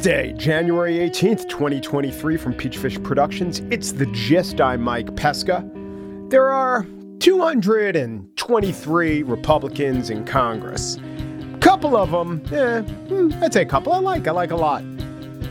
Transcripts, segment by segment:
Wednesday, January 18th, 2023, from Peachfish Productions. It's the gist. I'm Mike Pesca. There are 223 Republicans in Congress. A couple of them, eh, hmm, I'd say a couple I like. I like a lot.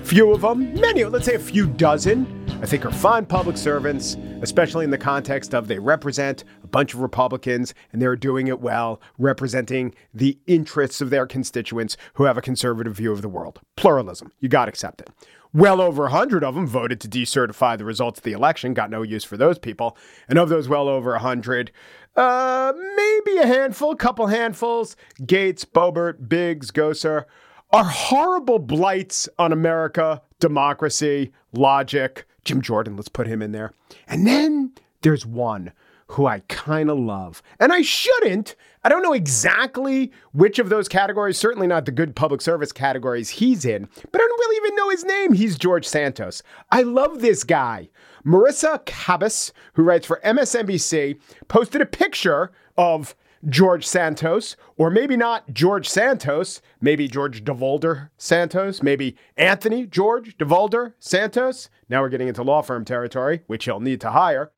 Few of them, many, let's say a few dozen, I think are fine public servants, especially in the context of they represent a bunch of Republicans and they're doing it well, representing the interests of their constituents who have a conservative view of the world. Pluralism, you got to accept it. Well over 100 of them voted to decertify the results of the election, got no use for those people. And of those well over 100, uh, maybe a handful, a couple handfuls, Gaetz, Boebert, Biggs, Gosar, are horrible blights on America, democracy, logic. Jim Jordan, let's put him in there. And then there's one who I kind of love. And I shouldn't. I don't know exactly which of those categories, certainly not the good public service categories he's in, but I don't really even know his name. He's George Santos. I love this guy. Marisa Kabas, who writes for MSNBC, posted a picture of George Santos, or maybe not George Santos, maybe George DeVolder Santos, maybe Anthony George DeVolder Santos. Now we're getting into law firm territory, which he'll need to hire.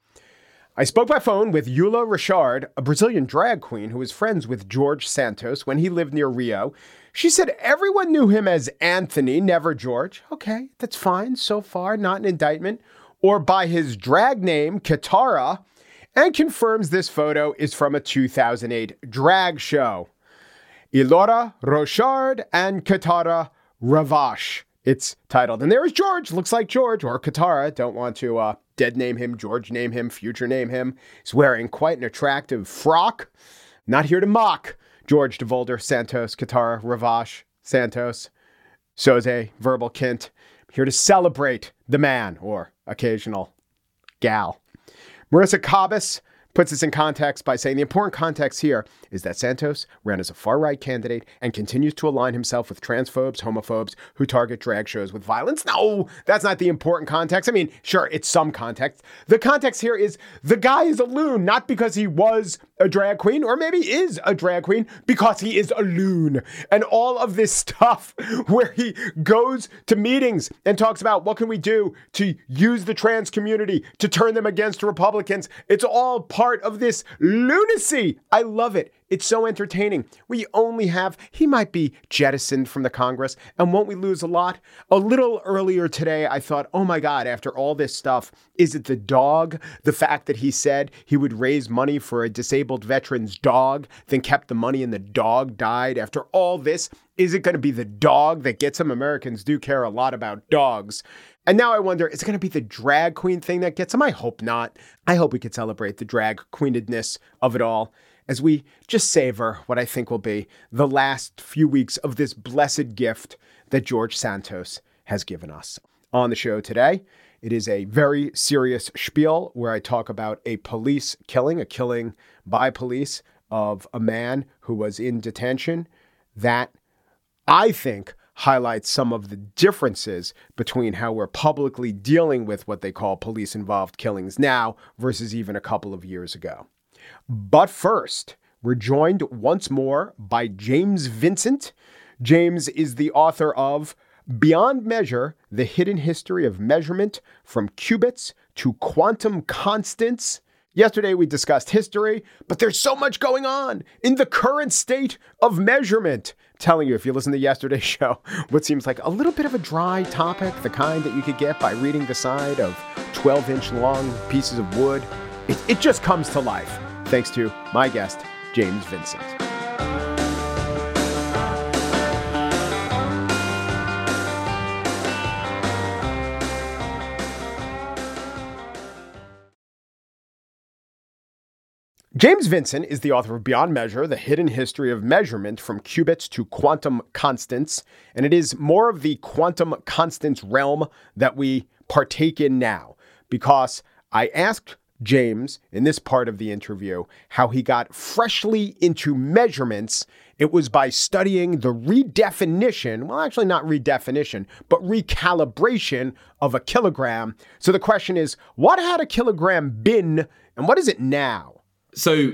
I spoke by phone with Eula Rochard, a Brazilian drag queen who was friends with George Santos when he lived near Rio. She said everyone knew him as Anthony, never George. Okay, that's fine so far, not an indictment. Or by his drag name, Kitara, and confirms this photo is from a 2008 drag show. Eula Rochard and Kitara Ravache. It's titled. And there's George, looks like George, or Kitara. Don't want to uh, dead name him, George name him, future name him. He's wearing quite an attractive frock. Not here to mock George DeVolder, Santos, Kitara, Ravache, Santos, Soze, Verbal Kint. Here to celebrate the man or occasional gal. Marisa Kabas puts this in context by saying the important context here is that Santos ran as a far right candidate and continues to align himself with transphobes, homophobes who target drag shows with violence. No, that's not the important context. I mean, sure, it's some context. The context here is the guy is a loon, not because he was a drag queen, or maybe is a drag queen because he is a loon. And all of this stuff where he goes to meetings and talks about what can we do to use the trans community to turn them against Republicans. It's all part of this lunacy. I love it. It's so entertaining. We only have, he might be jettisoned from the Congress, and won't we lose a lot? A little earlier today, I thought, oh my God, after all this stuff, is it the dog? The fact that he said he would raise money for a disabled veteran's dog, then kept the money and the dog died. After all this, is it going to be the dog that gets him? Americans do care a lot about dogs. And now I wonder, is it going to be the drag queen thing that gets him? I hope not. I hope we could celebrate the drag queenedness of it all as we just savor what I think will be the last few weeks of this blessed gift that George Santos has given us. On the show today, it is a very serious spiel where I talk about a police killing, a killing by police of a man who was in detention that I think highlights some of the differences between how we're publicly dealing with what they call police involved killings now versus even a couple of years ago. But first, we're joined once more by James Vincent. James is the author of Beyond Measure The Hidden History of Measurement from Cubits to Quantum Constants. Yesterday we discussed history, but there's so much going on in the current state of measurement. Telling you, if you listen to yesterday's show, what seems like a little bit of a dry topic, the kind that you could get by reading the side of 12 inch long pieces of wood, it, it just comes to life thanks to my guest, James Vincent. James Vincent is the author of Beyond Measure The Hidden History of Measurement from Cubits to Quantum Constants. And it is more of the quantum constants realm that we partake in now because I asked James in this part of the interview how he got freshly into measurements. It was by studying the redefinition, well, actually, not redefinition, but recalibration of a kilogram. So the question is what had a kilogram been and what is it now? So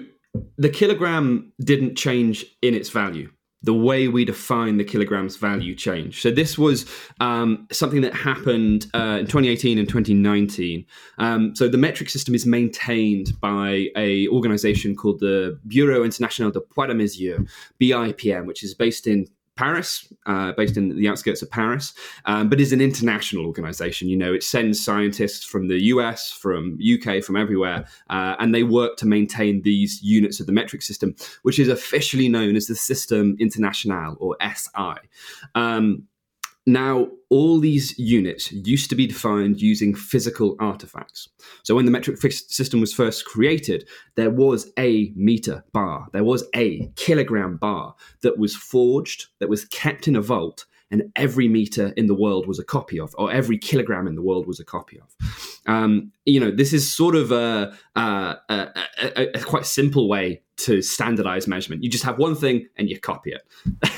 the kilogram didn't change in its value. The way we define the kilogram's value changed. So this was um, something that happened uh, in 2018 and 2019. Um, so the metric system is maintained by a organization called the Bureau International de Poids de Mesure, BIPM, which is based in Paris, uh, based in the outskirts of Paris, um, but is an international organization. You know, it sends scientists from the US, from UK, from everywhere, uh, and they work to maintain these units of the metric system, which is officially known as the System International or SI. Um, now, all these units used to be defined using physical artifacts. So, when the metric system was first created, there was a meter bar, there was a kilogram bar that was forged, that was kept in a vault, and every meter in the world was a copy of, or every kilogram in the world was a copy of. Um, you know, this is sort of a, a, a, a quite simple way to standardize measurement. You just have one thing and you copy it.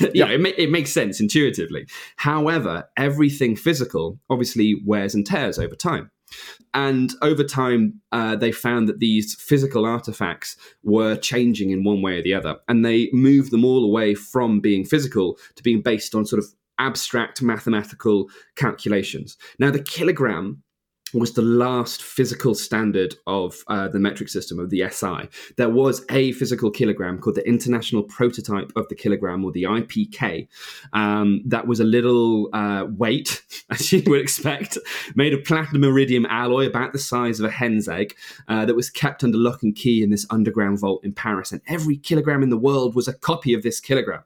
you yeah. know, it, ma- it makes sense intuitively. However, everything physical obviously wears and tears over time. And over time, uh, they found that these physical artifacts were changing in one way or the other. And they moved them all away from being physical to being based on sort of abstract mathematical calculations. Now, the kilogram was the last physical standard of uh, the metric system of the SI. There was a physical kilogram called the International Prototype of the Kilogram, or the IPK. Um, that was a little uh, weight, as you would expect, made of platinum iridium alloy about the size of a hen's egg, uh, that was kept under lock and key in this underground vault in Paris. And every kilogram in the world was a copy of this kilogram.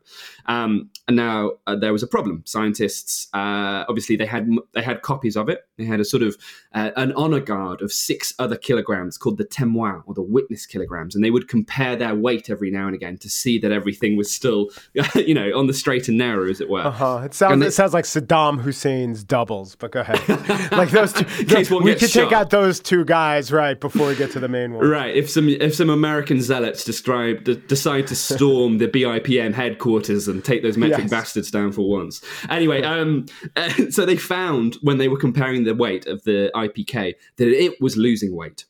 Um, and now uh, there was a problem. Scientists, uh, obviously, they had they had copies of it. They had a sort of uh, an honor guard of six other kilograms called the témoin or the witness kilograms, and they would compare their weight every now and again to see that everything was still, you know, on the straight and narrow, as it were. Uh-huh. It sounds they, it sounds like Saddam Hussein's doubles, but go ahead. like those two, we could shot. take out those two guys right before we get to the main one. Right. If some if some American zealots describe decide to storm the BIPM headquarters and take those metric yes. bastards down for once. Anyway, um, uh, so they found when they were comparing the weight of the IPK that it was losing weight.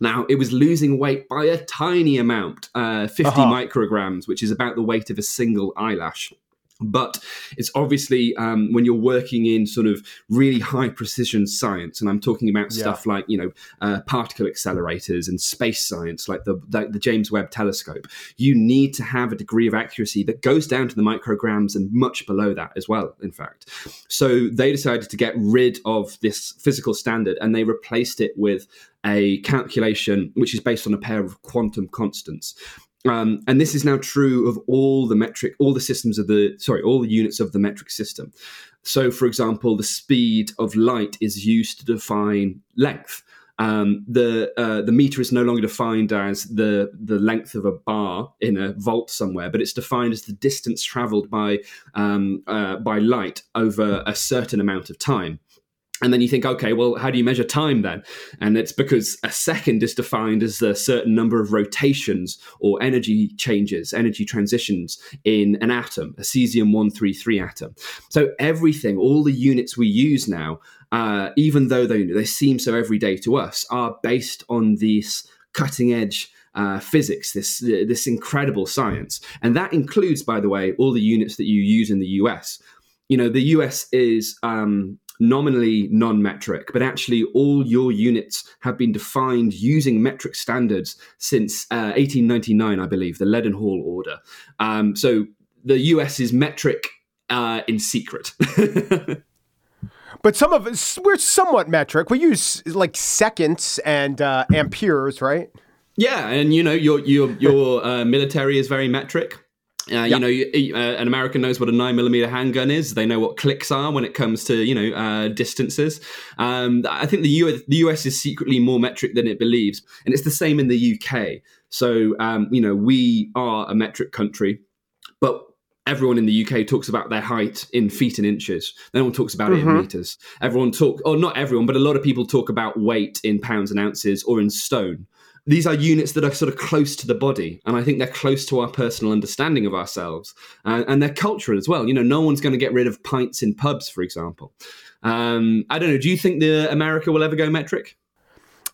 Now, it was losing weight by a tiny amount, uh, 50 uh-huh. micrograms, which is about the weight of a single eyelash. But it's obviously um, when you're working in sort of really high precision science, and I'm talking about yeah. stuff like you know uh, particle accelerators and space science, like the, the, the James Webb Telescope. You need to have a degree of accuracy that goes down to the micrograms and much below that as well. In fact, so they decided to get rid of this physical standard and they replaced it with a calculation which is based on a pair of quantum constants. Um, and this is now true of all the metric, all the systems of the, sorry, all the units of the metric system. So, for example, the speed of light is used to define length. Um, the uh, the meter is no longer defined as the the length of a bar in a vault somewhere, but it's defined as the distance travelled by um, uh, by light over a certain amount of time. And then you think, okay, well, how do you measure time then? And it's because a second is defined as a certain number of rotations or energy changes, energy transitions in an atom, a cesium 133 atom. So everything, all the units we use now, uh, even though they, they seem so everyday to us, are based on this cutting edge uh, physics, this uh, this incredible science, and that includes, by the way, all the units that you use in the US. You know, the US is um, nominally non metric, but actually all your units have been defined using metric standards since uh, 1899, I believe, the Mendenhall Order. Um, so the US is metric uh, in secret. but some of us, we're somewhat metric. We use like seconds and uh, amperes, right? Yeah, and you know your your your uh, military is very metric. Uh, yep. You know, you, uh, an American knows what a nine millimeter handgun is. They know what clicks are when it comes to you know uh, distances. Um, I think the US, the US is secretly more metric than it believes, and it's the same in the UK. So, um, you know, we are a metric country, but everyone in the UK talks about their height in feet and inches. No one talks about mm-hmm. it in mm-hmm. meters. Everyone talk, or not everyone, but a lot of people talk about weight in pounds and ounces or in stone these are units that are sort of close to the body and i think they're close to our personal understanding of ourselves uh, and they're cultural as well. You know no one's going to get rid of pints in pubs for example. Um, i don't know do you think the america will ever go metric?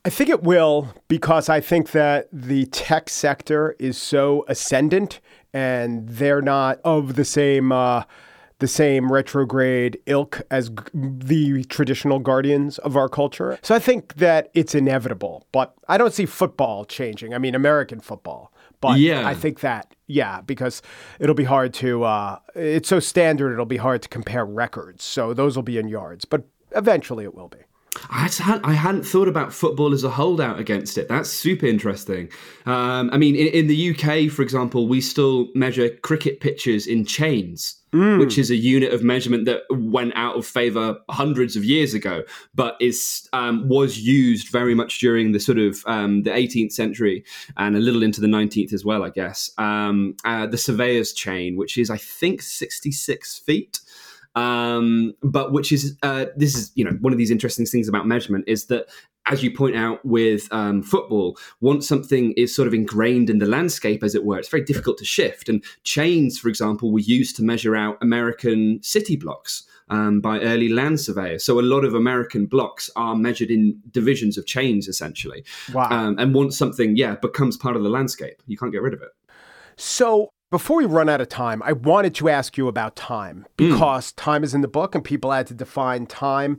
I think it will because I think that the tech sector is so ascendant and they're not of the same uh, the same retrograde ilk as g- the traditional guardians of our culture. So I think that it's inevitable, but I don't see football changing. I mean, American football. But yeah. I think that, yeah, because it'll be hard to, uh, it's so standard, it'll be hard to compare records. So those will be in yards, but eventually it will be. I hadn't, I hadn't thought about football as a holdout against it. That's super interesting. Um, I mean, in, in, the UK, for example, we still measure cricket pitches in chains, mm. which is a unit of measurement that went out of favour hundreds of years ago, but is um, was used very much during the sort of um, the 18th century and a little into the 19th as well, I guess. Um, uh, the surveyor's chain, which is I think 66 feet. Um, but which is uh, this is you know one of these interesting things about measurement is that as you point out with um, football, once something is sort of ingrained in the landscape, as it were, it's very difficult to shift. And chains, for example, were used to measure out American city blocks. Um, by early land surveyors. So a lot of American blocks are measured in divisions of chains, essentially. Wow. Um, and once something, yeah, becomes part of the landscape, you can't get rid of it. So before we run out of time, I wanted to ask you about time hmm. because mm. time is in the book and people had to define time.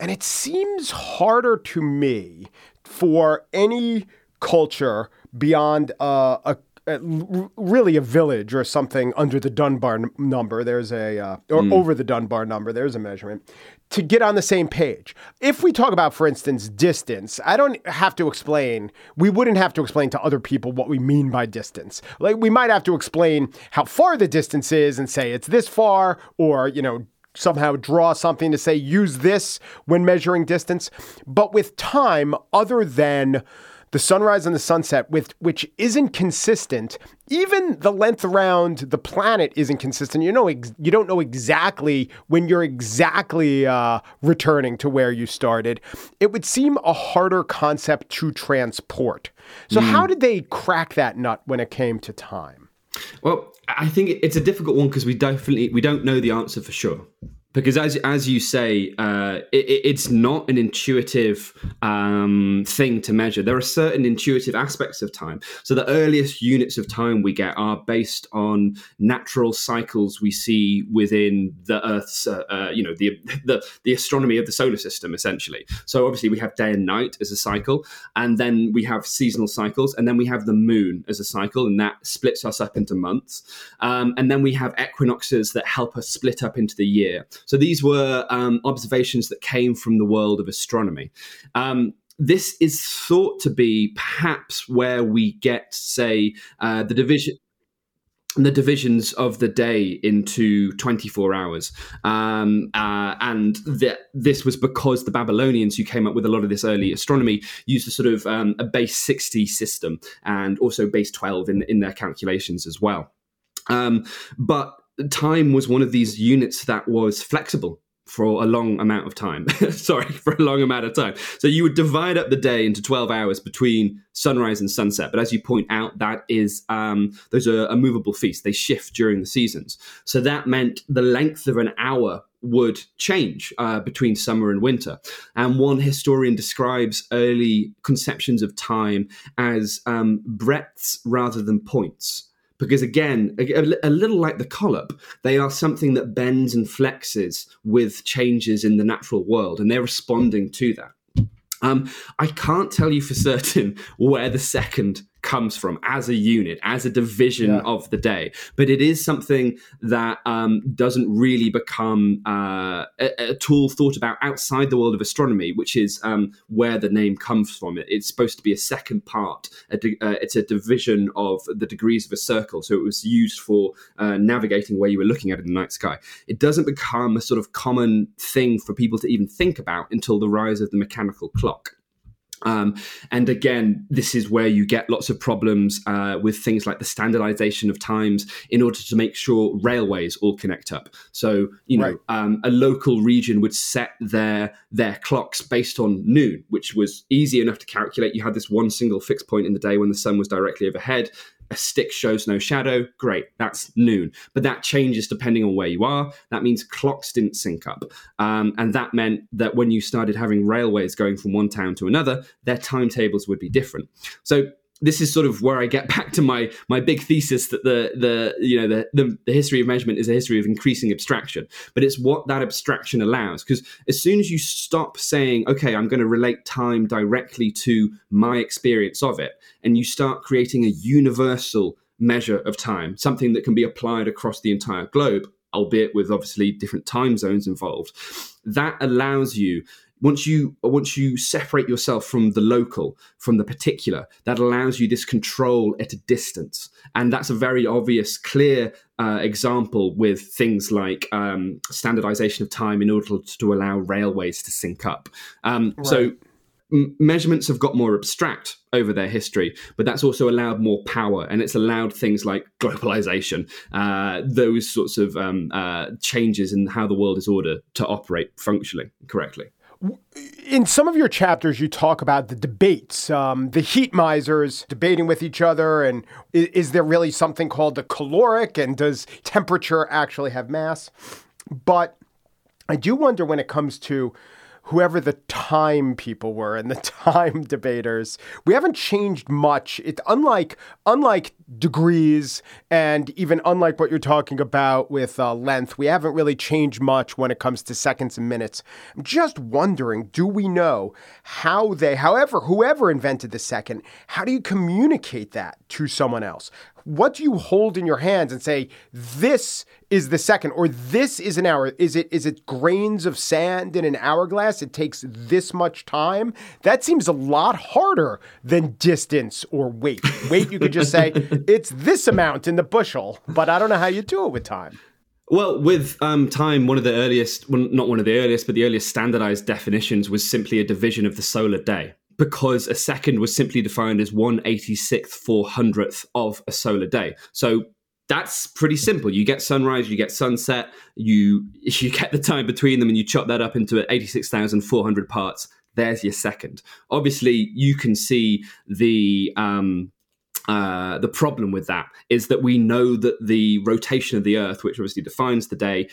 And it seems harder to me for any culture beyond uh, a really a village or something under the Dunbar n- number. There's a uh, or mm. over the Dunbar number. There's a measurement to get on the same page. If we talk about, for instance, distance, I don't have to explain. We wouldn't have to explain to other people what we mean by distance. Like we might have to explain how far the distance is and say it's this far, or you know somehow draw something to say use this when measuring distance. But with time, other than the sunrise and the sunset, with which isn't consistent. Even the length around the planet isn't consistent. You know, ex- you don't know exactly when you're exactly uh, returning to where you started. It would seem a harder concept to transport. So, mm. how did they crack that nut when it came to time? Well, I think it's a difficult one because we definitely we don't know the answer for sure because as as you say, uh, it, it's not an intuitive um, thing to measure. There are certain intuitive aspects of time. So the earliest units of time we get are based on natural cycles we see within the Earth's, uh, uh, you know, the, the the astronomy of the solar system, essentially. So obviously we have day and night as a cycle, and then we have seasonal cycles, and then we have the moon as a cycle, and that splits us up into months, um, and then we have equinoxes that help us split up into the year. So these were um, observations that came from the world of astronomy. Um, this is thought to be perhaps where we get, say, uh, the division the divisions of the day into 24 hours. Um, uh, and this was because the Babylonians, who came up with a lot of this early astronomy, used a sort of um, a base 60 system and also base 12 in, in their calculations as well. Um, but time was one of these units that was flexible for a long amount of time. Sorry, for a long amount of time. So you would divide up the day into 12 hours between sunrise and sunset. But as you point out, that is um, those are a movable feast. They shift during the seasons. So that meant the length of an hour would change uh, between summer and winter. And one historian describes early conceptions of time as um, breadths rather than points because again a, a, little like the collop they are something that bends and flexes with changes in the natural world and they're responding to that. Um, I can't tell you for certain where the second comes from as a unit, as a division yeah. of the day. But it is something that um, doesn't really become uh, a, a, tool thought about outside the world of astronomy, which is um, where the name comes from. It's supposed to be a second part. A di- uh, it's a division of the degrees of a circle. So it was used for uh, navigating where you were looking at in the night sky. It doesn't become a sort of common thing for people to even think about until the rise of the mechanical clock. Um, and again, this is where you get lots of problems uh, with things like the standardization of times in order to make sure railways all connect up. So, you know, right. um, a local region would set their their clocks based on noon, which was easy enough to calculate. You had this one single fixed point in the day when the sun was directly overhead a stick shows no shadow, great, that's noon. But that changes depending on where you are. That means clocks didn't sync up. Um, and that meant that when you started having railways going from one town to another, their timetables would be different. So this is sort of where I get back to my my big thesis that the the you know the, the, the history of measurement is a history of increasing abstraction, but it's what that abstraction allows. Because as soon as you stop saying, okay, I'm going to relate time directly to my experience of it, and you start creating a universal measure of time, something that can be applied across the entire globe, albeit with obviously different time zones involved, that allows you once you once you separate yourself from the local from the particular that allows you this control at a distance. And that's a very obvious clear uh, example with things like um, standardization of time in order to, to allow railways to sync up. Um, right. so m- measurements have got more abstract over their history, but that's also allowed more power. And it's allowed things like globalization, uh, those sorts of um, uh, changes in how the world is ordered to operate functionally correctly in some of your chapters, you talk about the debates, um, the heat misers debating with each other, and is, is, there really something called the caloric, and does temperature actually have mass? But I do wonder when it comes to whoever the time people were and the time debaters. We haven't changed much. It unlike unlike degrees and even unlike what you're talking about with uh, length, we haven't really changed much when it comes to seconds and minutes. I'm just wondering, do we know how they, however, whoever invented the second, how do you communicate that to someone else? what do you hold in your hands and say this is the second or this is an hour is it is it grains of sand in an hourglass? It takes this much time? That seems a lot harder than distance or weight. Weight you could just say it's this amount in the bushel but i don't know how you do it with time. Well, with um, time, one of the earliest, well, not one of the earliest, but the earliest standardized definitions was simply a division of the solar day because a second was simply defined as 186th 400th of a solar day. So that's pretty simple. You get sunrise, you get sunset, you you get the time between them, and you chop that up into 86,400 parts. There's your second. Obviously, you can see the um, uh, the problem with that is that we know that the rotation of the Earth, which obviously defines the day,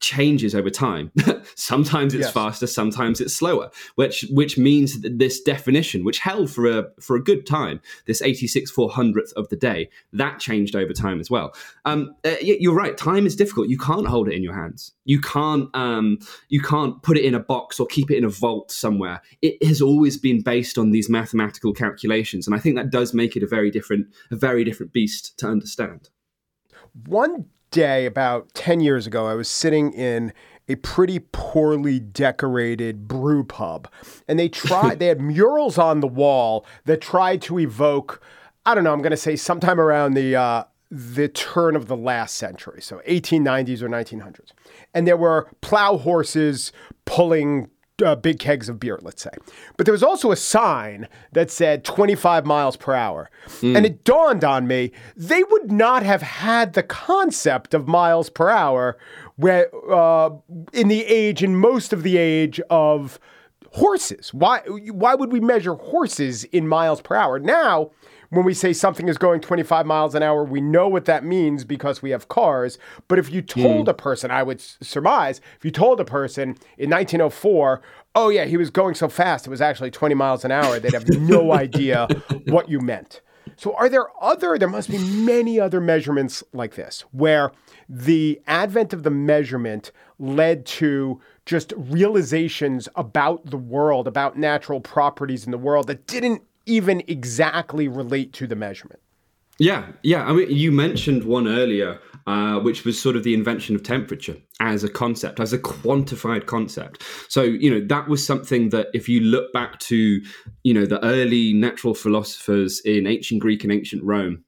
changes over time. sometimes it's yes. faster, sometimes it's slower, which which means that this definition, which held for a for a good time, this 86 four hundredth of the day, that changed over time as well. Um, uh, you're right. Time is difficult. You can't hold it in your hands. You can't um, you can't put it in a box or keep it in a vault somewhere. It has always been based on these mathematical calculations, and I think that does make it a very different a very different beast to understand. One day about 10 years ago, I was sitting in a pretty poorly decorated brew pub. And they tried, they had murals on the wall that tried to evoke, I don't know, I'm going to say sometime around the, uh, the turn of the last century, so 1890s or 1900s. And there were plow horses pulling uh, big kegs of beer, let's say. But there was also a sign that said 25 miles per hour. Mm. And it dawned on me they would not have had the concept of miles per hour where uh, in the age, in most of the age of horses. Why, why would we measure horses in miles per hour? Now, when we say something is going 25 miles an hour, we know what that means because we have cars. But if you told mm. a person, I would surmise, if you told a person in 1904, oh, yeah, he was going so fast, it was actually 20 miles an hour, they'd have no idea what you meant. So, are there other, there must be many other measurements like this where the advent of the measurement led to just realizations about the world, about natural properties in the world that didn't even exactly relate to the measurement. Yeah, yeah. I mean, you mentioned one earlier, uh, which was sort of the invention of temperature as a concept, as a quantified concept. So, you know, that was something that if you look back to, you know, the early natural philosophers in ancient Greek and ancient Rome,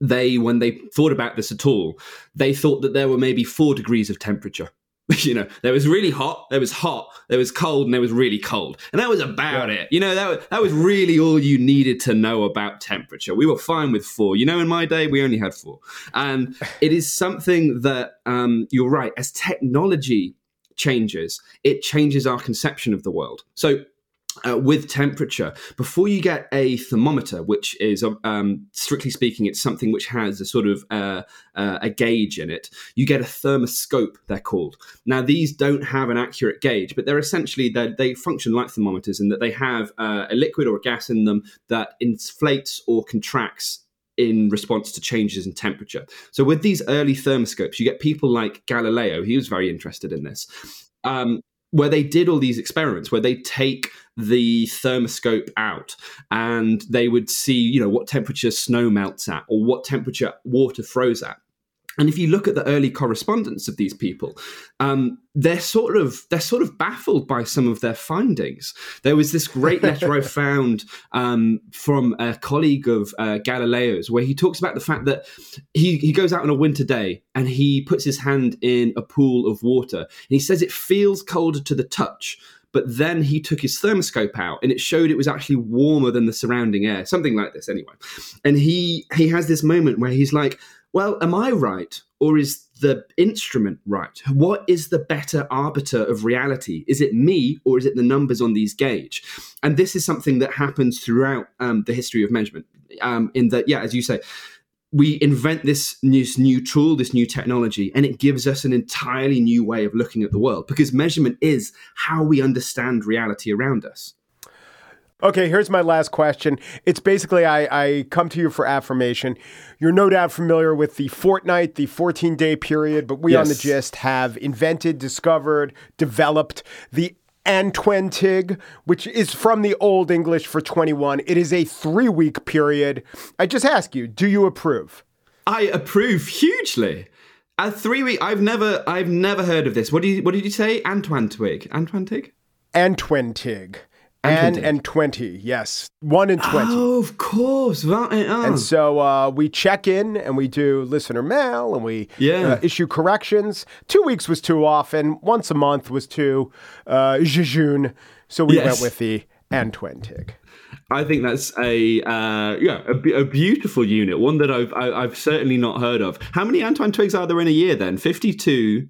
they, when they thought about this at all, they thought that there were maybe four degrees of temperature you know, there was really hot, there was hot, there was cold, and there was really cold. And that was about yeah. it. You know, that, that was really all you needed to know about temperature. We were fine with four. You know, in my day, we only had four. And it is something that um, you're right, as technology changes, it changes our conception of the world. So uh, with temperature. Before you get a thermometer which is um, strictly speaking it's something which has a sort of uh, uh, a gauge in it you get a thermoscope they're called. Now these don't have an accurate gauge but they're essentially they're, they function like thermometers in that they have uh, a liquid or a gas in them that inflates or contracts in response to changes in temperature. So with these early thermoscopes you get people like galileo he was very interested in this um, where they did all these experiments where they take the thermoscope out and they would see you know what temperature snow melts at or what temperature water froze at and if you look at the early correspondence of these people, um, they're sort of they're sort of baffled by some of their findings. There was this great letter I found um, from a colleague of uh, Galileo's where he talks about the fact that he he goes out on a winter day and he puts his hand in a pool of water and he says it feels colder to the touch, but then he took his thermoscope out and it showed it was actually warmer than the surrounding air something like this anyway and he he has this moment where he's like well, am I right or is the instrument right? What is the better arbiter of reality? Is it me or is it the numbers on these gauge? And this is something that happens throughout um, the history of measurement. Um, in that, yeah, as you say, we invent this new, new tool, this new technology, and it gives us an entirely new way of looking at the world because measurement is how we understand reality around us. Okay, here's my last question. It's basically I, I come to you for affirmation. You're no doubt familiar with the fortnight, the 14 day period, but we yes. on the gist have invented, discovered, developed the Antwentig, which is from the Old English for 21. It is a three week period. I just ask you, do you approve? I approve hugely. A three week. I've never, I've never heard of this. What do you, what did you say? Antwentig. Antwentig. Antwentig and and 20 yes 1 and 20 oh of course right oh. and so uh, we check in and we do listener mail and we yeah. uh, issue corrections two weeks was too often once a month was too uh, jejune so we yes. went with the and 20 I think that's a uh, yeah a, a, beautiful unit, one that I've I, have i have certainly not heard of. How many Antwentwigs are there in a year? Then fifty two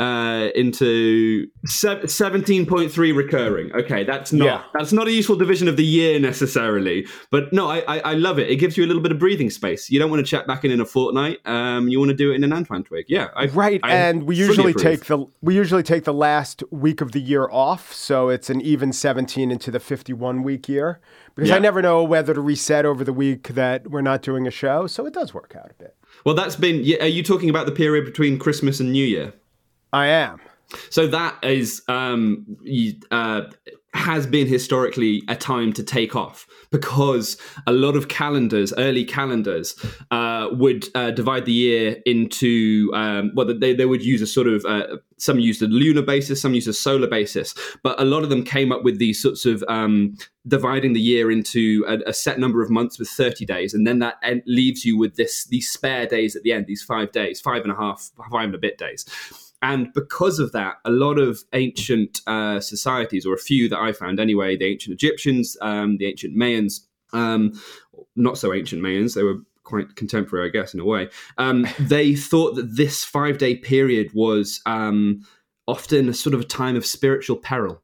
uh, into seventeen point three recurring. Okay, that's not yeah. that's not a useful division of the year necessarily, but no, I, I, I love it. It gives you a little bit of breathing space. You don't want to check back in in a fortnight. Um, you want to do it in an Antwentwig. Yeah, I, right. and we usually take the we usually take the last week of the year off, so it's an even seventeen into the fifty one week year because yeah. I never know whether to reset over the week that we're not doing a show, so it does work out a bit. Well, that's been. Are you talking about the period between Christmas and New Year? I am. So that is um, uh, has been historically a time to take off because a lot of calendars, early calendars, uh, would uh, divide the year into um, well, they, they would use a sort of uh, some used a lunar basis, some used a solar basis, but a lot of them came up with these sorts of um, dividing the year into a, a, set number of months with 30 days, and then that leaves you with this these spare days at the end, these five days, five and a half, five and a bit days. And because of that, a lot of ancient uh, societies, or a few that I found anyway, the ancient Egyptians, um, the ancient Mayans, um, not so ancient Mayans, they were quite contemporary, I guess, in a way. Um, they thought that this five day period was um, often a sort of a time of spiritual peril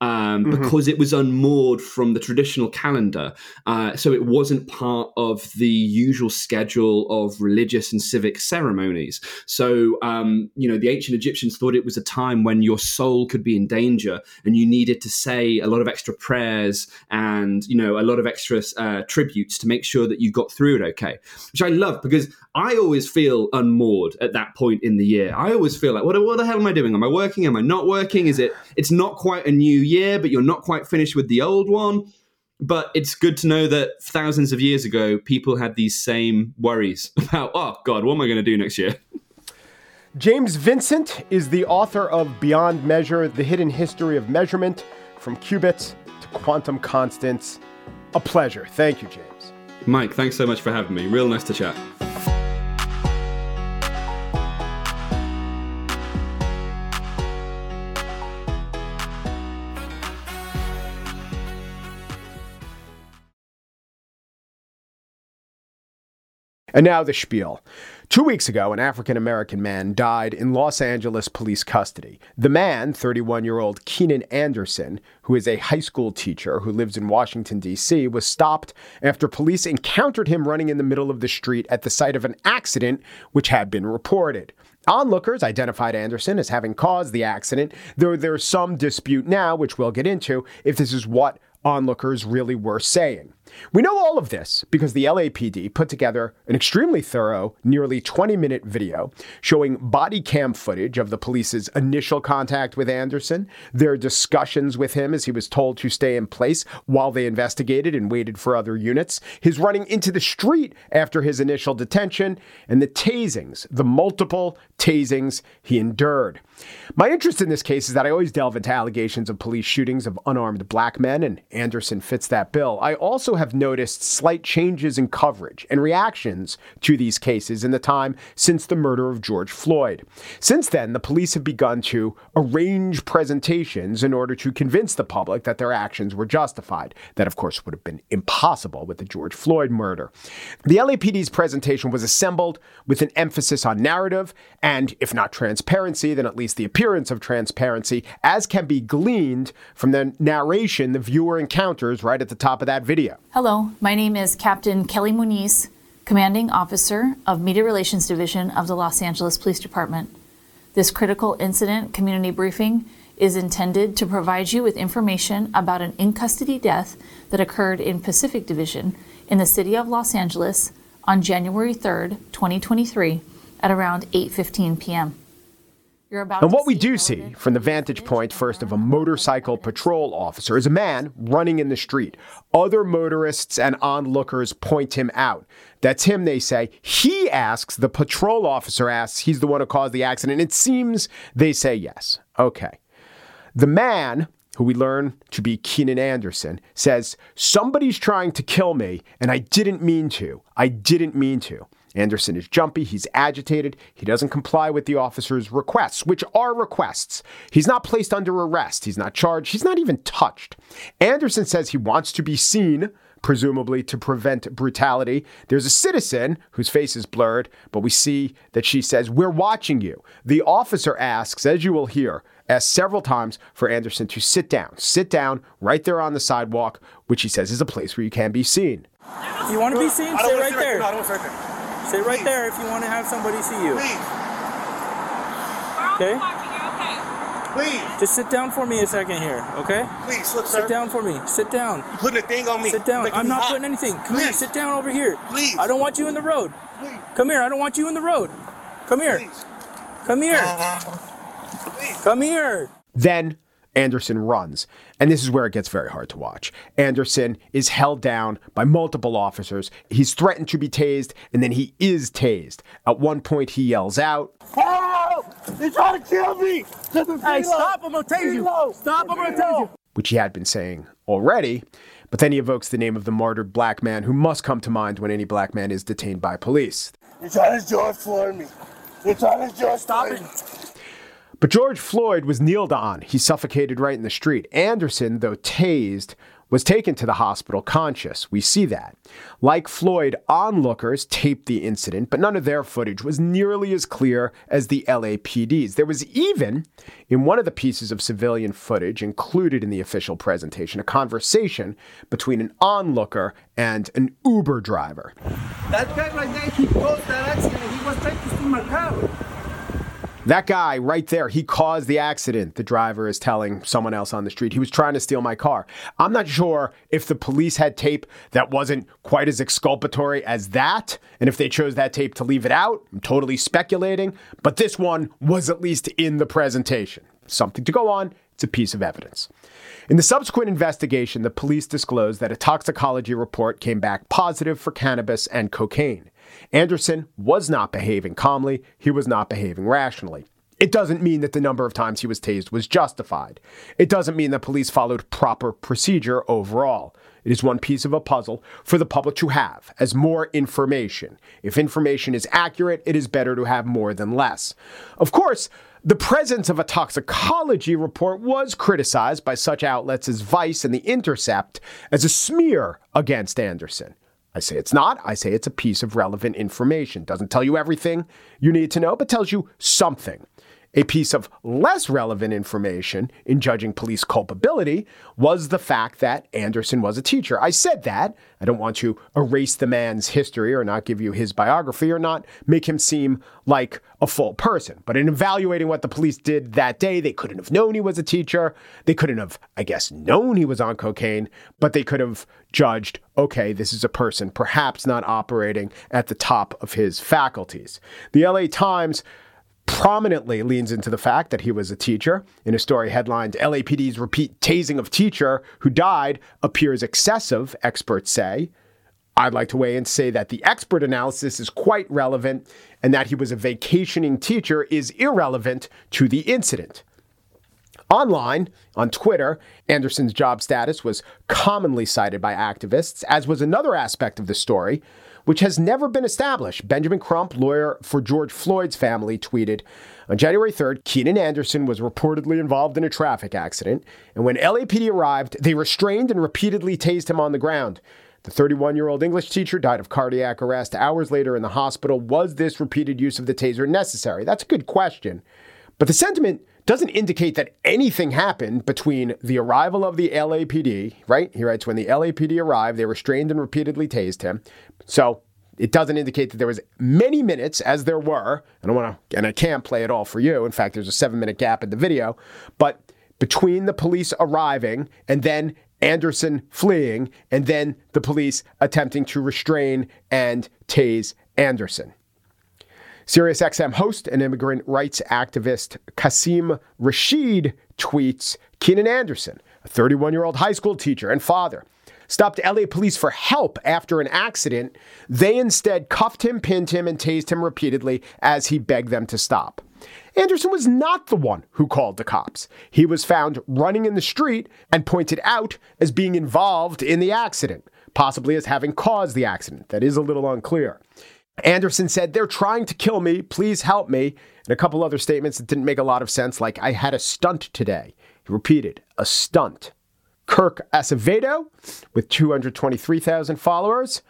um, mm-hmm. because it was unmoored from the traditional calendar. Uh, so it wasn't part of the usual schedule of religious and civic ceremonies. So, um, you know, the ancient Egyptians thought it was a time when your soul could be in danger and you needed to say a lot of extra prayers and, you know, a lot of extra uh, tributes to make sure that you got through it okay, which I love because I always feel unmoored at that point in the year. I always feel like, what, what the hell am I doing? Am I working? Am I not working? Is it, it's not quite a new year, but you're not quite finished with the old one. But it's good to know that thousands of years ago, people had these same worries about, oh, God, what am I going to do next year? James Vincent is the author of Beyond Measure The Hidden History of Measurement from Cubits to Quantum Constants. A pleasure. Thank you, James. Mike, thanks so much for having me. Real nice to chat. And now the spiel. Two weeks ago, an African American man died in Los Angeles police custody. The man, 31 year old Keenan Anderson, who is a high school teacher who lives in Washington, D.C., was stopped after police encountered him running in the middle of the street at the site of an accident which had been reported. Onlookers identified Anderson as having caused the accident, though there's some dispute now, which we'll get into, if this is what onlookers really were saying. We know all of this because the LAPD put together an extremely thorough, nearly 20 minute video showing body cam footage of the police's initial contact with Anderson, their discussions with him as he was told to stay in place while they investigated and waited for other units, his running into the street after his initial detention, and the tasings, the multiple tasings he endured. My interest in this case is that I always delve into allegations of police shootings of unarmed black men, and Anderson fits that bill. I also have noticed slight changes in coverage and reactions to these cases in the time since the murder of George Floyd. Since then, the police have begun to arrange presentations in order to convince the public that their actions were justified. That, of course, would have been impossible with the George Floyd murder. The LAPD's presentation was assembled with an emphasis on narrative and, if not transparency, then at least the appearance of transparency, as can be gleaned from the narration the viewer encounters right at the top of that video. Hello, my name is Captain Kelly Muniz, Commanding Officer of Media Relations Division of the Los Angeles Police Department. This critical incident community briefing is intended to provide you with information about an in custody death that occurred in Pacific Division in the city of Los Angeles on January 3rd, 2023 at around 8:15 p.m. And what we do see from the vantage point first of a motorcycle patrol officer is a man running in the street. Other motorists and onlookers point him out. That's him, they say. He asks, the patrol officer asks, he's the one who caused the accident. It seems they say yes. Okay. The man, who we learn to be Keenan Anderson, says, Somebody's trying to kill me, and I didn't mean to. I didn't mean to. Anderson is jumpy, he's agitated, he doesn't comply with the officer's requests, which are requests. He's not placed under arrest, he's not charged, he's not even touched. Anderson says he wants to be seen, presumably to prevent brutality. There's a citizen whose face is blurred, but we see that she says, We're watching you. The officer asks, as you will hear, asks several times for Anderson to sit down. Sit down right there on the sidewalk, which he says is a place where you can be seen. You want to be seen? Stay right there. No, I don't want to sit right there. Sit right there if you want to have somebody see you. Please. Okay? Please. Just sit down for me a second here, okay? Please, look, sir. Sit down for me. Sit down. You're putting a thing on me. Sit down. I'm not hot. putting anything. Come here. Sit down over here. Please. I don't want you in the road. Please. Come here. I don't want you in the road. Come here. Please. Come here. Uh-huh. Please. Come here. Then Anderson runs. And this is where it gets very hard to watch. Anderson is held down by multiple officers. He's threatened to be tased, and then he is tased. At one point, he yells out, Help! They're trying to kill me! Hey, stop. I'm going to tase you. Stop. I'm going to tase you. which he had been saying already. But then he evokes the name of the martyred black man who must come to mind when any black man is detained by police. They're trying to George Floyd me. They're trying to George Stop it. But George Floyd was kneeled on. He suffocated right in the street. Anderson, though tased, was taken to the hospital conscious. We see that. Like Floyd, onlookers taped the incident, but none of their footage was nearly as clear as the LAPD's. There was even, in one of the pieces of civilian footage included in the official presentation, a conversation between an onlooker and an Uber driver. That guy right there, he caused that accident. He was trying to steal my car. That guy right there, he caused the accident, the driver is telling someone else on the street. He was trying to steal my car. I'm not sure if the police had tape that wasn't quite as exculpatory as that, and if they chose that tape to leave it out. I'm totally speculating, but this one was at least in the presentation. Something to go on. It's a piece of evidence. In the subsequent investigation, the police disclosed that a toxicology report came back positive for cannabis and cocaine. Anderson was not behaving calmly, he was not behaving rationally. It doesn't mean that the number of times he was tased was justified. It doesn't mean that police followed proper procedure overall. It is one piece of a puzzle for the public to have as more information. If information is accurate, it is better to have more than less. Of course, the presence of a toxicology report was criticized by such outlets as Vice and The Intercept as a smear against Anderson. I say it's not. I say it's a piece of relevant information. Doesn't tell you everything you need to know, but tells you something. A piece of less relevant information in judging police culpability was the fact that Anderson was a teacher. I said that. I don't want to erase the man's history or not give you his biography or not make him seem like a full person. But in evaluating what the police did that day, they couldn't have known he was a teacher. They couldn't have, I guess, known he was on cocaine, but they could have judged okay, this is a person perhaps not operating at the top of his faculties. The LA Times prominently leans into the fact that he was a teacher. In a story headlined, LAPD's repeat tasing of teacher who died appears excessive, experts say. I'd like to weigh in and say that the expert analysis is quite relevant and that he was a vacationing teacher is irrelevant to the incident. Online, on Twitter, Anderson's job status was commonly cited by activists, as was another aspect of the story which has never been established. Benjamin Crump, lawyer for George Floyd's family, tweeted on January 3rd Keenan Anderson was reportedly involved in a traffic accident, and when LAPD arrived, they restrained and repeatedly tased him on the ground. The 31 year old English teacher died of cardiac arrest hours later in the hospital. Was this repeated use of the taser necessary? That's a good question. But the sentiment doesn't indicate that anything happened between the arrival of the LAPD, right? He writes, when the LAPD arrived, they restrained and repeatedly tased him. So it doesn't indicate that there was many minutes as there were. I don't want to, and I can't play it all for you. In fact, there's a seven minute gap in the video, but between the police arriving and then Anderson fleeing and then the police attempting to restrain and tase Anderson. SiriusXM host and immigrant rights activist Qasim Rashid tweets Keenan Anderson, a 31 year old high school teacher and father, stopped LA police for help after an accident. They instead cuffed him, pinned him, and tased him repeatedly as he begged them to stop. Anderson was not the one who called the cops. He was found running in the street and pointed out as being involved in the accident, possibly as having caused the accident. That is a little unclear. Anderson said, They're trying to kill me. Please help me. And a couple other statements that didn't make a lot of sense, like, I had a stunt today. He repeated, a stunt. Kirk Acevedo, with 223,000 followers,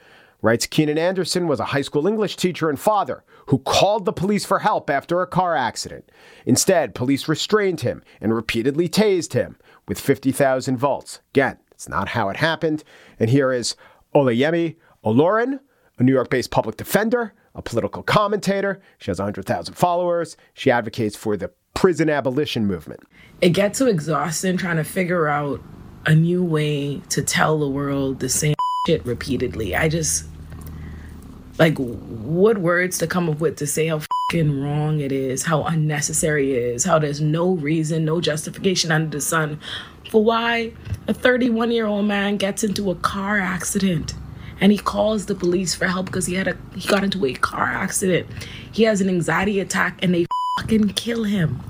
writes Keenan Anderson was a high school English teacher and father who called the police for help after a car accident. Instead, police restrained him and repeatedly tased him with 50,000 volts. Again, it's not how it happened. And here is Olayemi Olurin, a New York based public defender, a political commentator. She has 100,000 followers. She advocates for the prison abolition movement. It gets so exhausting trying to figure out a new way to tell the world the same shit repeatedly. I just, like, what words to come up with to say how fucking wrong it is, how unnecessary it is, how there's no reason, no justification under the sun for why a 31 year old man gets into a car accident and he calls the police for help because he had a he got into a car accident. He has an anxiety attack and they fucking kill him.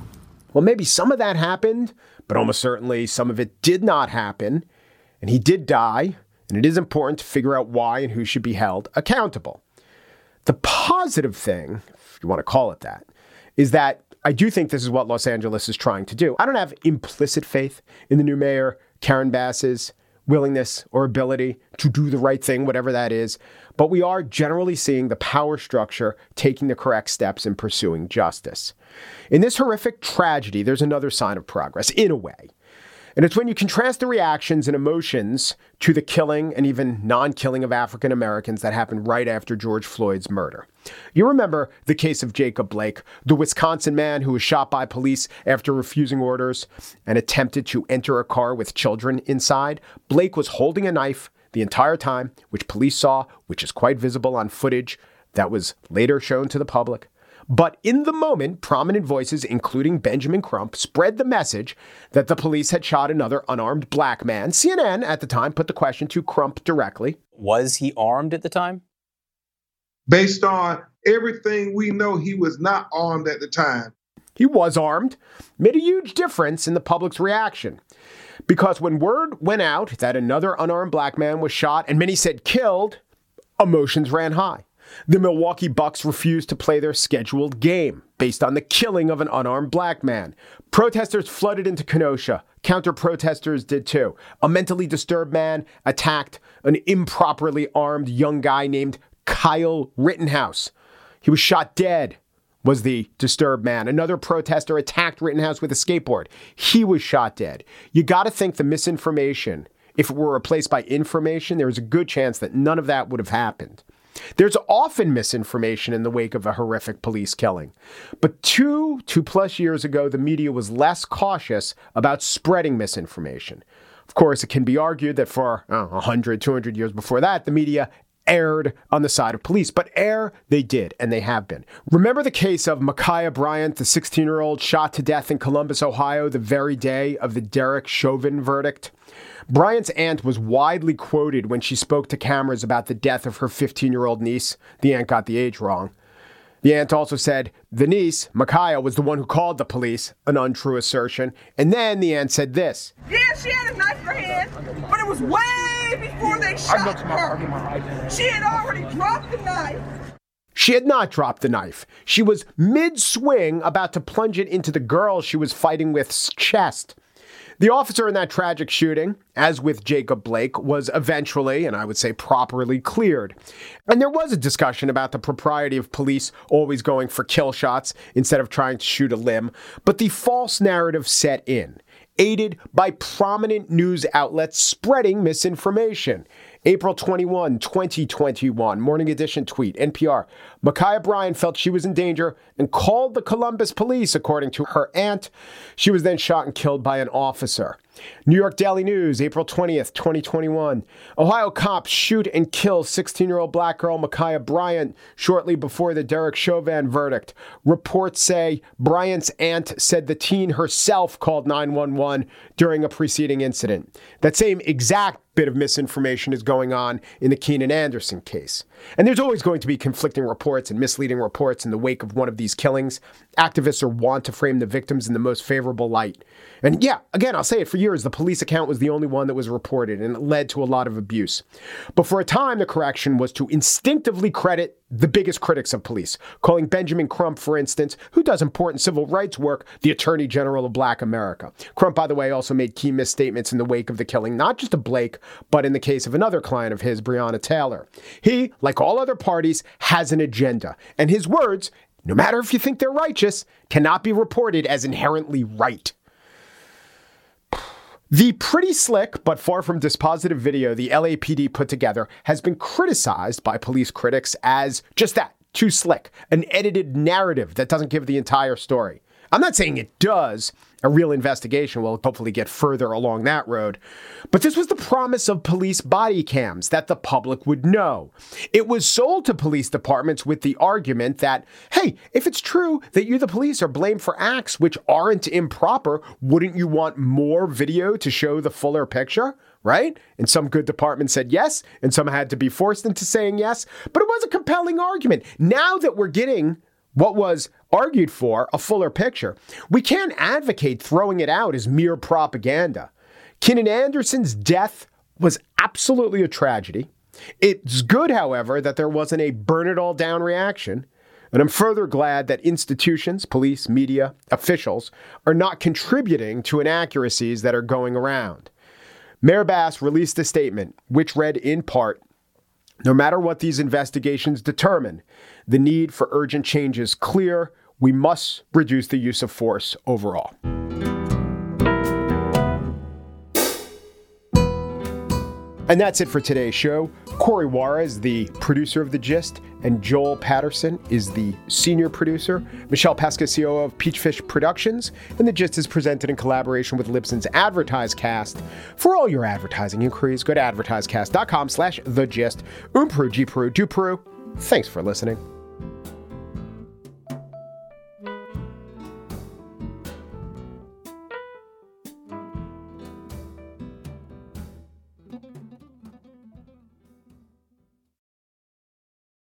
Well, maybe some of that happened, but almost certainly some of it did not happen, and he did die, and it is important to figure out why and who should be held accountable. The positive thing, if you want to call it that, is that I do think this is what Los Angeles is trying to do. I don't have implicit faith in the new mayor, Karen Bass's willingness or ability to do the right thing, whatever that is. But we are generally seeing the power structure taking the correct steps in pursuing justice. In this horrific tragedy, there's another sign of progress, in a way. And it's when you contrast the reactions and emotions to the killing and even non killing of African Americans that happened right after George Floyd's murder. You remember the case of Jacob Blake, the Wisconsin man who was shot by police after refusing orders and attempted to enter a car with children inside. Blake was holding a knife the entire time, which police saw, which is quite visible on footage that was later shown to the public. But in the moment, prominent voices, including Benjamin Crump, spread the message that the police had shot another unarmed black man. CNN at the time put the question to Crump directly Was he armed at the time? Based on everything we know, he was not armed at the time. He was armed, made a huge difference in the public's reaction. Because when word went out that another unarmed black man was shot and many said killed, emotions ran high. The Milwaukee Bucks refused to play their scheduled game. based on the killing of an unarmed black man. Protesters flooded into Kenosha. Counter protesters did too. A mentally disturbed man attacked an improperly armed young guy named Kyle Rittenhouse. He was shot dead, was the disturbed man. Another protester attacked Rittenhouse with a skateboard. He was shot dead. You got to think the misinformation, if it were replaced by information, there's a good chance that none of that would have happened. There's often misinformation in the wake of a horrific police killing. But two, two plus years ago, the media was less cautious about spreading misinformation. Of course, it can be argued that for uh, 100, 200 years before that, the media erred on the side of police, but err they did, and they have been. Remember the case of Ma'Khia Bryant, the 16 year old shot to death in Columbus, Ohio, the very day of the Derek Chauvin verdict? Bryant's aunt was widely quoted when she spoke to cameras about the death of her 15 year old niece. The aunt got the age wrong. The aunt also said the niece, Ma'Khia, was the one who called the police, an untrue assertion. And then the aunt said this. Yeah, she had a knife in her hand, but it was way before they shot her. She had already dropped the knife. She had not dropped the knife. She was mid swing, about to plunge it into the girl she was fighting with's chest. The officer in that tragic shooting, as with Jacob Blake, was eventually, and I would say properly, cleared. And there was a discussion about the propriety of police always going for kill shots instead of trying to shoot a limb, but the false narrative set in, aided by prominent news outlets spreading misinformation. April 21, 2021, Morning Edition tweet, NPR. Ma'Khia Bryant felt she was in danger and called the Columbus police, according to her aunt. She was then shot and killed by an officer. New York Daily News, April 20th, 2021. Ohio cops shoot and kill 16 year old black girl Ma'Khia Bryant shortly before the Derek Chauvin verdict. Reports say Bryant's aunt said the teen herself called 911 during a preceding incident. That same exact bit of misinformation is going on in the Keenan Anderson case. And there's always going to be conflicting reports and misleading reports in the wake of one of these killings. Activists are want to frame the victims in the most favorable light. And yeah, again, I'll say it for years the police account was the only one that was reported, and it led to a lot of abuse. But for a time, the correction was to instinctively credit the biggest critics of police, calling Benjamin Crump, for instance, who does important civil rights work, the Attorney General of Black America. Crump, by the way, also made key misstatements in the wake of the killing, not just of Blake, but in the case of another client of his, Breonna Taylor. He, like all other parties, has an agenda, and his words, no matter if you think they're righteous, cannot be reported as inherently right. The pretty slick but far from dispositive video the LAPD put together has been criticized by police critics as just that too slick, an edited narrative that doesn't give the entire story. I'm not saying it does. A real investigation will hopefully get further along that road. But this was the promise of police body cams that the public would know. It was sold to police departments with the argument that, hey, if it's true that you, the police, are blamed for acts which aren't improper, wouldn't you want more video to show the fuller picture? right? And some good departments said yes, and some had to be forced into saying yes. But it was a compelling argument. Now that we're getting what was argued for, a fuller picture, we can't advocate throwing it out as mere propaganda. Keenan Anderson's death was absolutely a tragedy. It's good, however, that there wasn't a burn it all down reaction. And I'm further glad that institutions, police, media, officials are not contributing to inaccuracies that are going around. Mayor Bass released a statement which read in part No matter what these investigations determine, the need for urgent change is clear. We must reduce the use of force overall. And that's it for today's show. Corey Wara is the producer of The Gist, and Joel Patterson is the senior producer. Michelle Pascasio of Peachfish Productions, and The Gist is presented in collaboration with Libsyn's AdvertiseCast. For all your advertising inquiries, go to advertisecast.com slash The Gist. Umpru, Gpru, Dupru. Thanks for listening.